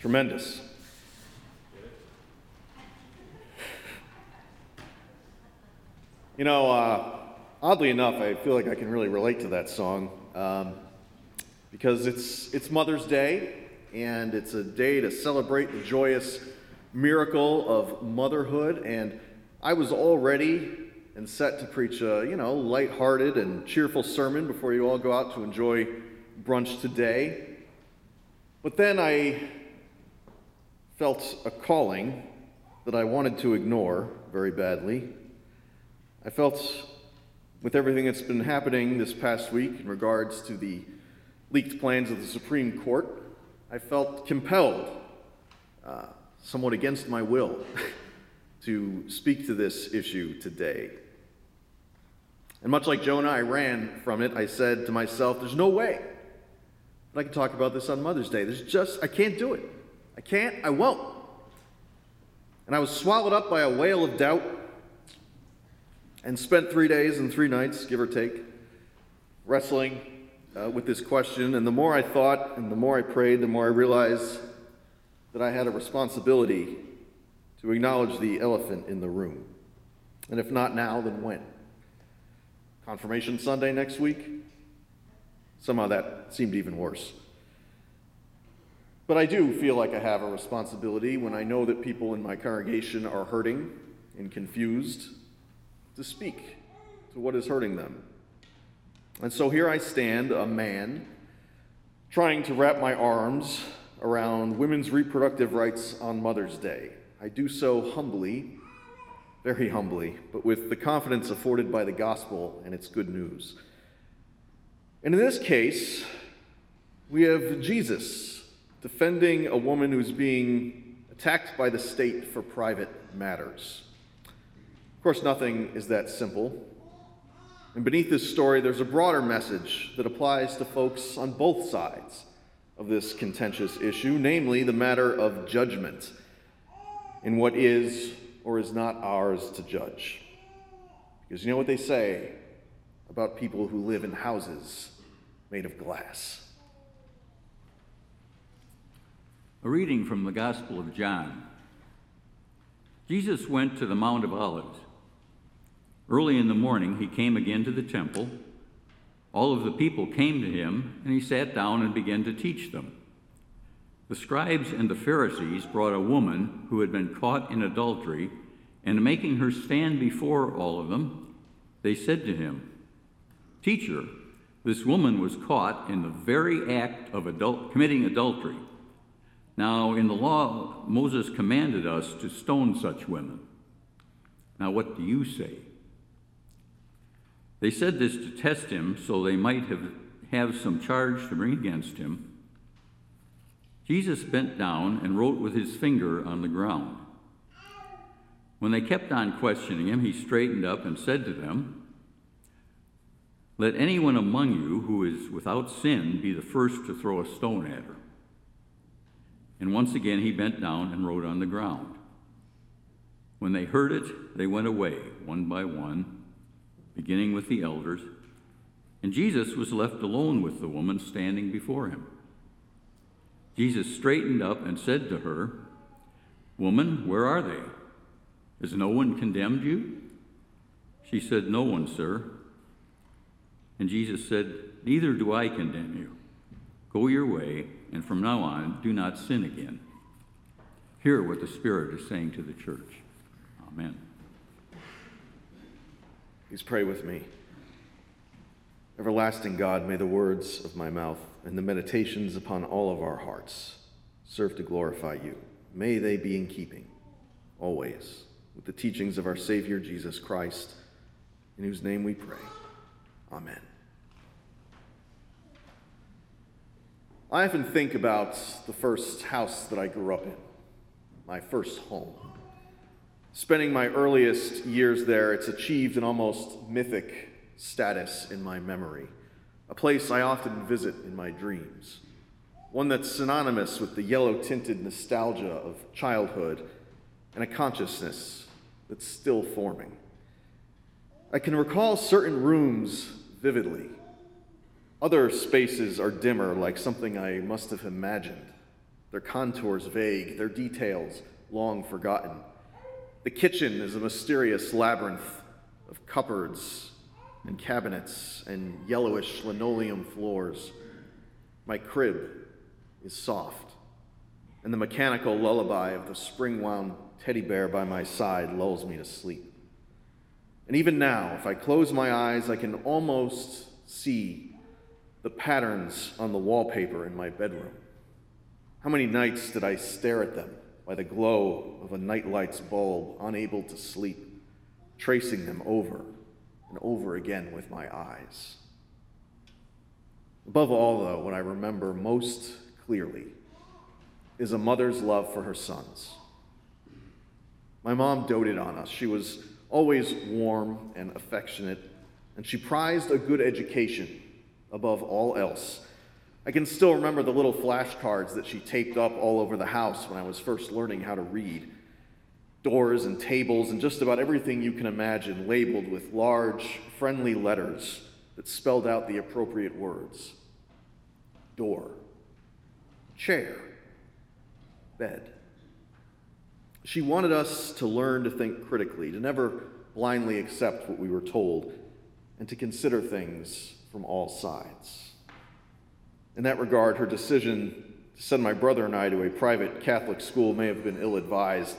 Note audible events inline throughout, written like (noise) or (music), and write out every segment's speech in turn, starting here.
Tremendous. You know, uh, oddly enough, I feel like I can really relate to that song um, because it's, it's Mother's Day and it's a day to celebrate the joyous miracle of motherhood. And I was all ready and set to preach a, you know, lighthearted and cheerful sermon before you all go out to enjoy brunch today. But then I felt a calling that I wanted to ignore very badly. I felt, with everything that's been happening this past week in regards to the leaked plans of the Supreme Court, I felt compelled, uh, somewhat against my will, (laughs) to speak to this issue today. And much like Jonah, I ran from it. I said to myself, There's no way that I can talk about this on Mother's Day. There's just, I can't do it. I can't, I won't. And I was swallowed up by a whale of doubt and spent three days and three nights, give or take, wrestling uh, with this question. And the more I thought and the more I prayed, the more I realized that I had a responsibility to acknowledge the elephant in the room. And if not now, then when? Confirmation Sunday next week? Somehow that seemed even worse. But I do feel like I have a responsibility when I know that people in my congregation are hurting and confused to speak to what is hurting them. And so here I stand, a man, trying to wrap my arms around women's reproductive rights on Mother's Day. I do so humbly, very humbly, but with the confidence afforded by the gospel and its good news. And in this case, we have Jesus defending a woman who's being attacked by the state for private matters. Of course, nothing is that simple. And beneath this story, there's a broader message that applies to folks on both sides of this contentious issue, namely the matter of judgment in what is or is not ours to judge. Because you know what they say about people who live in houses made of glass. A reading from the Gospel of John. Jesus went to the Mount of Olives. Early in the morning, he came again to the temple. All of the people came to him, and he sat down and began to teach them. The scribes and the Pharisees brought a woman who had been caught in adultery, and making her stand before all of them, they said to him, Teacher, this woman was caught in the very act of adult, committing adultery. Now, in the law, Moses commanded us to stone such women. Now, what do you say? They said this to test him so they might have, have some charge to bring against him. Jesus bent down and wrote with his finger on the ground. When they kept on questioning him, he straightened up and said to them, Let anyone among you who is without sin be the first to throw a stone at her. And once again he bent down and wrote on the ground. When they heard it, they went away, one by one beginning with the elders, and Jesus was left alone with the woman standing before him. Jesus straightened up and said to her, Woman, where are they? Has no one condemned you? She said, No one, sir. And Jesus said, Neither do I condemn you. Go your way, and from now on, do not sin again. Hear what the Spirit is saying to the church. Amen. Please pray with me. Everlasting God, may the words of my mouth and the meditations upon all of our hearts serve to glorify you. May they be in keeping, always, with the teachings of our Savior Jesus Christ, in whose name we pray. Amen. I often think about the first house that I grew up in, my first home. Spending my earliest years there, it's achieved an almost mythic status in my memory, a place I often visit in my dreams, one that's synonymous with the yellow tinted nostalgia of childhood and a consciousness that's still forming. I can recall certain rooms vividly. Other spaces are dimmer, like something I must have imagined their contours vague, their details long forgotten. The kitchen is a mysterious labyrinth of cupboards and cabinets and yellowish linoleum floors. My crib is soft, and the mechanical lullaby of the spring wound teddy bear by my side lulls me to sleep. And even now, if I close my eyes, I can almost see the patterns on the wallpaper in my bedroom. How many nights did I stare at them by the glow of a nightlight's bulb, unable to sleep, tracing them over and over again with my eyes? Above all, though, what I remember most clearly is a mother's love for her sons. My mom doted on us. She was always warm and affectionate, and she prized a good education above all else. I can still remember the little flashcards that she taped up all over the house when I was first learning how to read. Doors and tables and just about everything you can imagine labeled with large, friendly letters that spelled out the appropriate words door, chair, bed. She wanted us to learn to think critically, to never blindly accept what we were told, and to consider things from all sides. In that regard, her decision to send my brother and I to a private Catholic school may have been ill advised.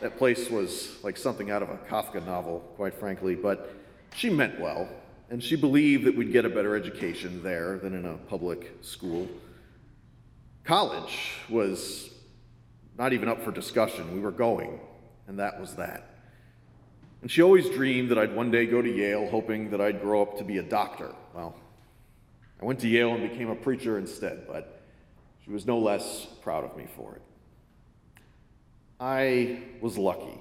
That place was like something out of a Kafka novel, quite frankly, but she meant well, and she believed that we'd get a better education there than in a public school. College was not even up for discussion. We were going, and that was that. And she always dreamed that I'd one day go to Yale, hoping that I'd grow up to be a doctor. Well, I went to Yale and became a preacher instead, but she was no less proud of me for it. I was lucky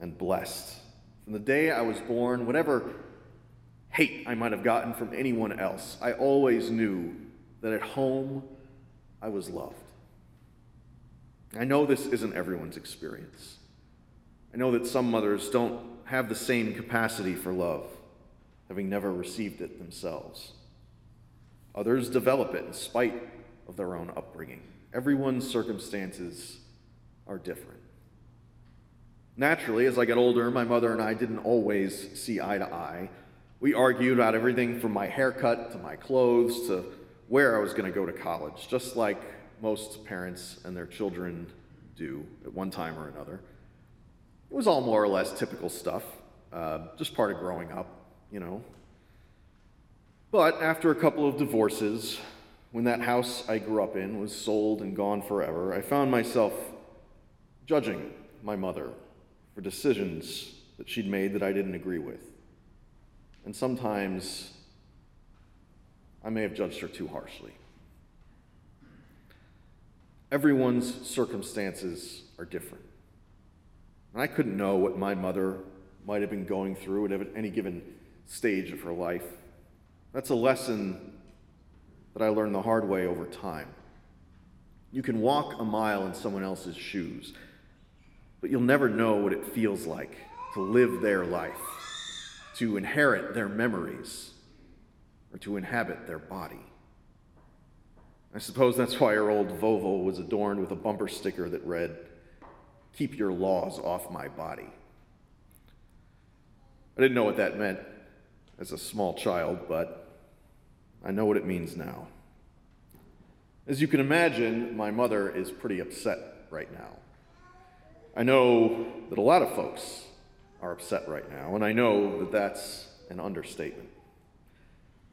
and blessed. From the day I was born, whatever hate I might have gotten from anyone else, I always knew that at home I was loved. I know this isn't everyone's experience. I know that some mothers don't have the same capacity for love, having never received it themselves. Others develop it in spite of their own upbringing. Everyone's circumstances are different. Naturally, as I got older, my mother and I didn't always see eye to eye. We argued about everything from my haircut to my clothes to where I was going to go to college, just like most parents and their children do at one time or another. It was all more or less typical stuff, uh, just part of growing up, you know. But after a couple of divorces, when that house I grew up in was sold and gone forever, I found myself judging my mother for decisions that she'd made that I didn't agree with. And sometimes I may have judged her too harshly. Everyone's circumstances are different. And I couldn't know what my mother might have been going through at any given stage of her life. That's a lesson that I learned the hard way over time. You can walk a mile in someone else's shoes, but you'll never know what it feels like to live their life, to inherit their memories, or to inhabit their body. I suppose that's why our old Volvo was adorned with a bumper sticker that read, Keep your laws off my body. I didn't know what that meant as a small child, but I know what it means now. As you can imagine, my mother is pretty upset right now. I know that a lot of folks are upset right now, and I know that that's an understatement.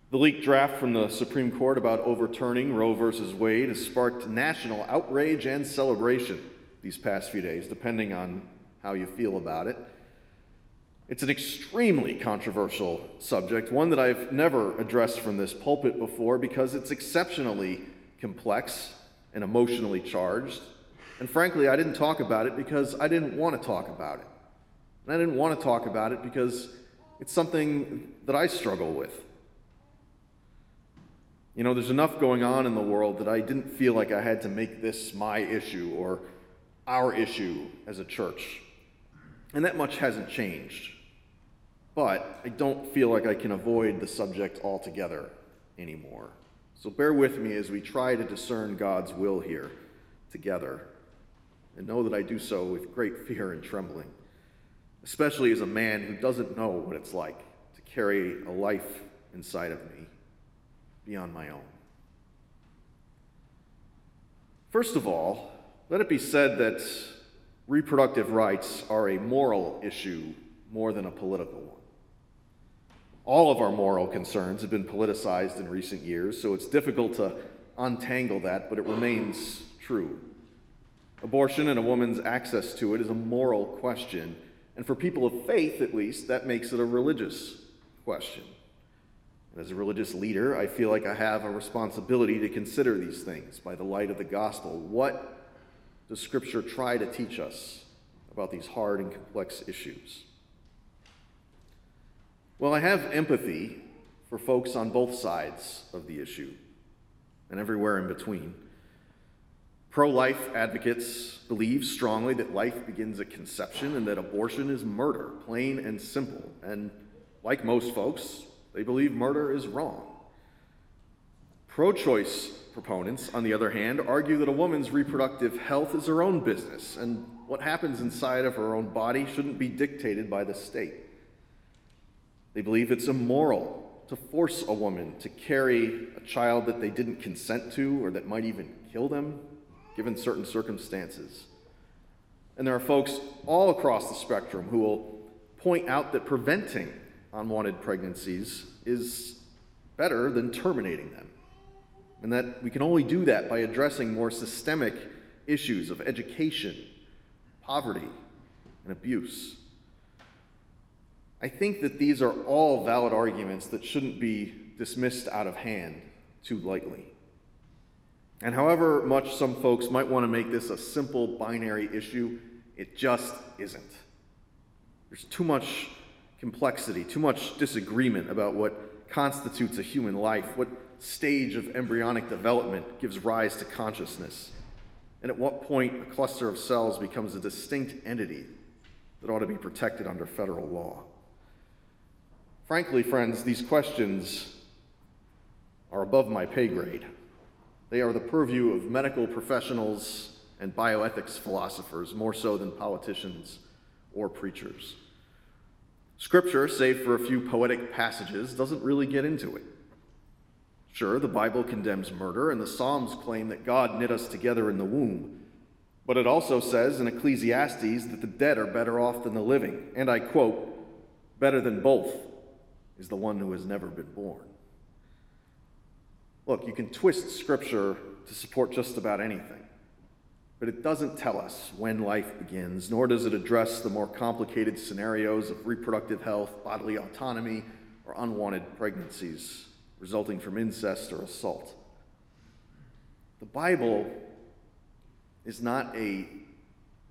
The leaked draft from the Supreme Court about overturning Roe v. Wade has sparked national outrage and celebration these past few days, depending on how you feel about it. It's an extremely controversial subject, one that I've never addressed from this pulpit before because it's exceptionally complex and emotionally charged. And frankly, I didn't talk about it because I didn't want to talk about it. And I didn't want to talk about it because it's something that I struggle with. You know, there's enough going on in the world that I didn't feel like I had to make this my issue or our issue as a church. And that much hasn't changed. But I don't feel like I can avoid the subject altogether anymore. So bear with me as we try to discern God's will here together, and know that I do so with great fear and trembling, especially as a man who doesn't know what it's like to carry a life inside of me beyond my own. First of all, let it be said that reproductive rights are a moral issue more than a political one. All of our moral concerns have been politicized in recent years, so it's difficult to untangle that, but it remains true. Abortion and a woman's access to it is a moral question, and for people of faith, at least, that makes it a religious question. And as a religious leader, I feel like I have a responsibility to consider these things by the light of the gospel. What does Scripture try to teach us about these hard and complex issues? Well, I have empathy for folks on both sides of the issue and everywhere in between. Pro life advocates believe strongly that life begins at conception and that abortion is murder, plain and simple. And like most folks, they believe murder is wrong. Pro choice proponents, on the other hand, argue that a woman's reproductive health is her own business, and what happens inside of her own body shouldn't be dictated by the state. They believe it's immoral to force a woman to carry a child that they didn't consent to or that might even kill them, given certain circumstances. And there are folks all across the spectrum who will point out that preventing unwanted pregnancies is better than terminating them. And that we can only do that by addressing more systemic issues of education, poverty, and abuse. I think that these are all valid arguments that shouldn't be dismissed out of hand too lightly. And however much some folks might want to make this a simple binary issue, it just isn't. There's too much complexity, too much disagreement about what constitutes a human life, what stage of embryonic development gives rise to consciousness, and at what point a cluster of cells becomes a distinct entity that ought to be protected under federal law. Frankly, friends, these questions are above my pay grade. They are the purview of medical professionals and bioethics philosophers more so than politicians or preachers. Scripture, save for a few poetic passages, doesn't really get into it. Sure, the Bible condemns murder, and the Psalms claim that God knit us together in the womb. But it also says in Ecclesiastes that the dead are better off than the living. And I quote, better than both is the one who has never been born. Look, you can twist Scripture to support just about anything. But it doesn't tell us when life begins, nor does it address the more complicated scenarios of reproductive health, bodily autonomy, or unwanted pregnancies resulting from incest or assault. The Bible is not a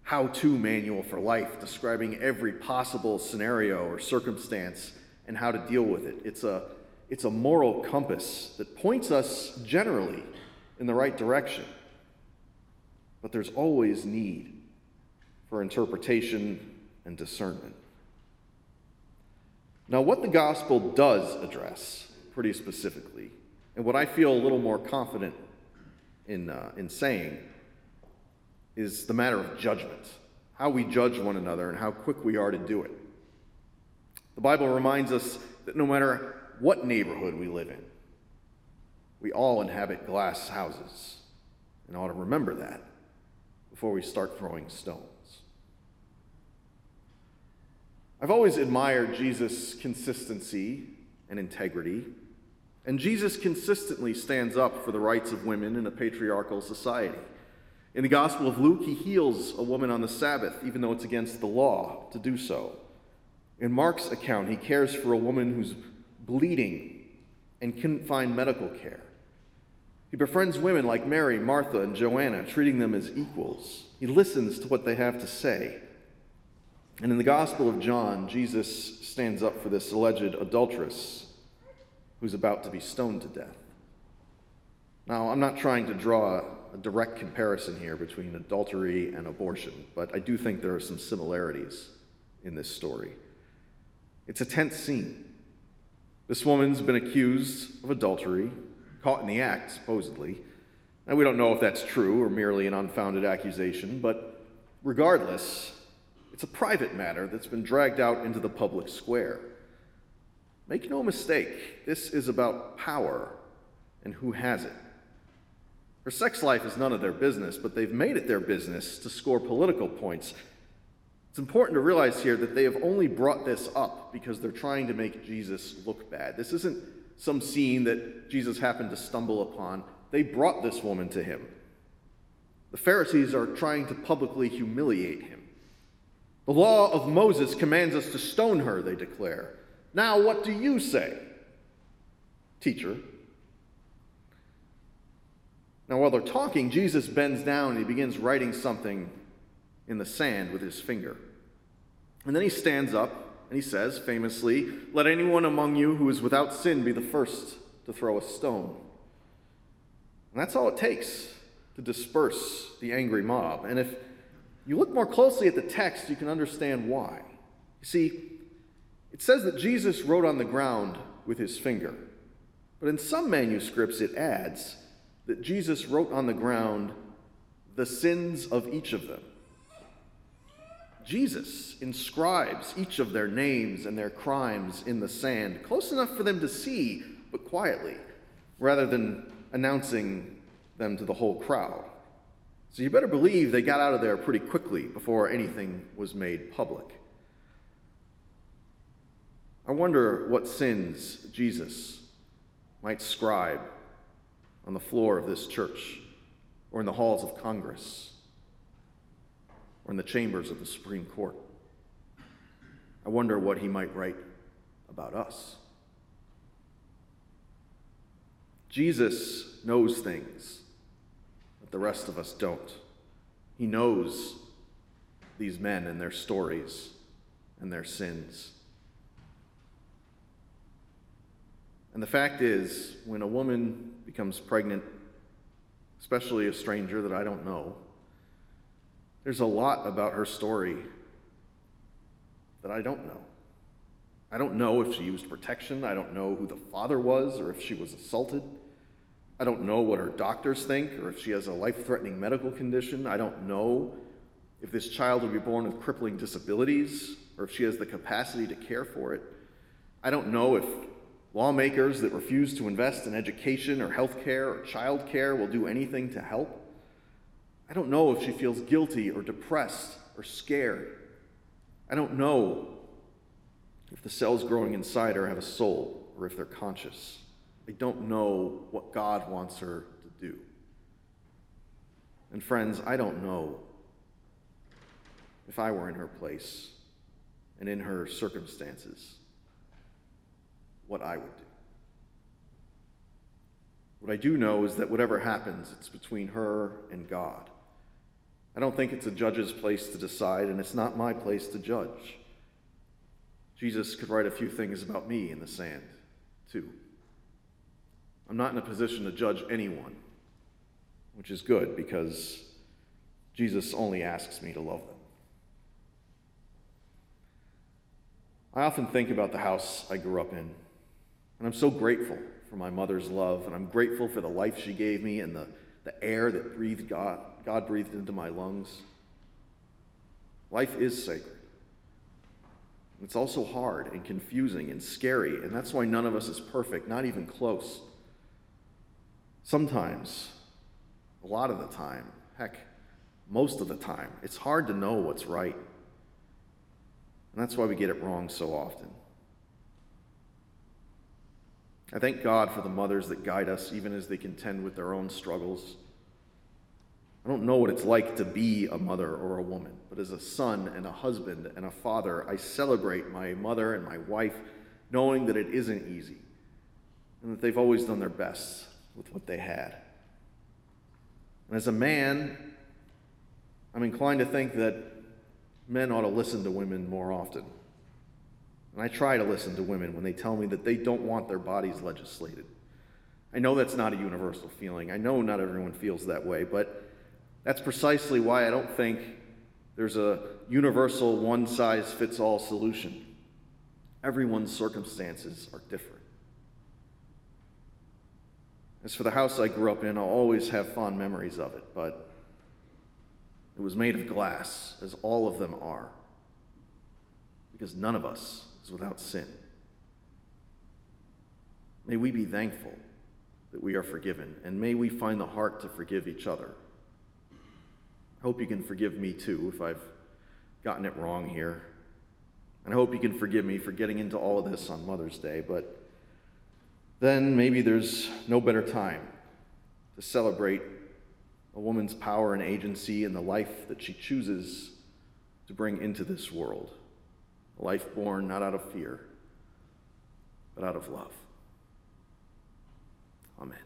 how to manual for life describing every possible scenario or circumstance and how to deal with it. It's a, it's a moral compass that points us generally in the right direction but there's always need for interpretation and discernment. Now, what the gospel does address pretty specifically, and what I feel a little more confident in, uh, in saying, is the matter of judgment how we judge one another and how quick we are to do it. The Bible reminds us that no matter what neighborhood we live in, we all inhabit glass houses and ought to remember that before we start throwing stones. I've always admired Jesus' consistency and integrity, and Jesus consistently stands up for the rights of women in a patriarchal society. In the Gospel of Luke, he heals a woman on the Sabbath, even though it's against the law to do so. In Mark's account, he cares for a woman who's bleeding and couldn't find medical care. He befriends women like Mary, Martha, and Joanna, treating them as equals. He listens to what they have to say. And in the Gospel of John, Jesus stands up for this alleged adulteress who's about to be stoned to death. Now, I'm not trying to draw a direct comparison here between adultery and abortion, but I do think there are some similarities in this story. It's a tense scene. This woman's been accused of adultery caught in the act, supposedly. Now, we don't know if that's true or merely an unfounded accusation, but regardless, it's a private matter that's been dragged out into the public square. Make no mistake, this is about power and who has it. Her sex life is none of their business, but they've made it their business to score political points. It's important to realize here that they have only brought this up because they're trying to make Jesus look bad. This isn't some scene that Jesus happened to stumble upon. They brought this woman to him. The Pharisees are trying to publicly humiliate him. The law of Moses commands us to stone her, they declare. Now, what do you say? Teacher. Now, while they're talking, Jesus bends down and he begins writing something in the sand with his finger. And then he stands up and he says, famously, Let anyone among you who is without sin be the first to throw a stone. And that's all it takes to disperse the angry mob. And if you look more closely at the text, you can understand why. You see, it says that Jesus wrote on the ground with his finger. But in some manuscripts, it adds that Jesus wrote on the ground the sins of each of them. Jesus inscribes each of their names and their crimes in the sand, close enough for them to see, but quietly, rather than announcing them to the whole crowd. So you better believe they got out of there pretty quickly before anything was made public. I wonder what sins Jesus might scribe on the floor of this church or in the halls of Congress or in the chambers of the Supreme Court. I wonder what he might write about us. Jesus knows things that the rest of us don't. He knows these men and their stories and their sins. And the fact is, when a woman becomes pregnant, especially a stranger that I don't know, there's a lot about her story that I don't know. I don't know if she used protection. I don't know who the father was or if she was assaulted. I don't know what her doctors think or if she has a life threatening medical condition. I don't know if this child will be born with crippling disabilities or if she has the capacity to care for it. I don't know if lawmakers that refuse to invest in education or health care or child care will do anything to help. I don't know if she feels guilty or depressed or scared. I don't know if the cells growing inside her have a soul or if they're conscious. I don't know what God wants her to do. And friends, I don't know if I were in her place and in her circumstances what I would do. What I do know is that whatever happens, it's between her and God. I don't think it's a judge's place to decide, and it's not my place to judge. Jesus could write a few things about me in the sand, too. I'm not in a position to judge anyone, which is good because Jesus only asks me to love them. I often think about the house I grew up in, and I'm so grateful for my mother's love, and I'm grateful for the life she gave me and the, the air that breathed God, God breathed into my lungs. Life is sacred. It's also hard and confusing and scary, and that's why none of us is perfect, not even close. Sometimes, a lot of the time, heck, most of the time, it's hard to know what's right. And that's why we get it wrong so often. I thank God for the mothers that guide us even as they contend with their own struggles. I don't know what it's like to be a mother or a woman, but as a son and a husband and a father, I celebrate my mother and my wife knowing that it isn't easy and that they've always done their best with what they had. And as a man, I'm inclined to think that men ought to listen to women more often. And I try to listen to women when they tell me that they don't want their bodies legislated. I know that's not a universal feeling. I know not everyone feels that way, but that's precisely why I don't think there's a universal one size fits all solution. Everyone's circumstances are different. As for the house I grew up in, I'll always have fond memories of it, but it was made of glass, as all of them are, because none of us is without sin. May we be thankful that we are forgiven, and may we find the heart to forgive each other. I hope you can forgive me too if I've gotten it wrong here. And I hope you can forgive me for getting into all of this on Mother's Day, but then maybe there's no better time to celebrate a woman's power and agency in the life that she chooses to bring into this world. A life born not out of fear, but out of love. Amen.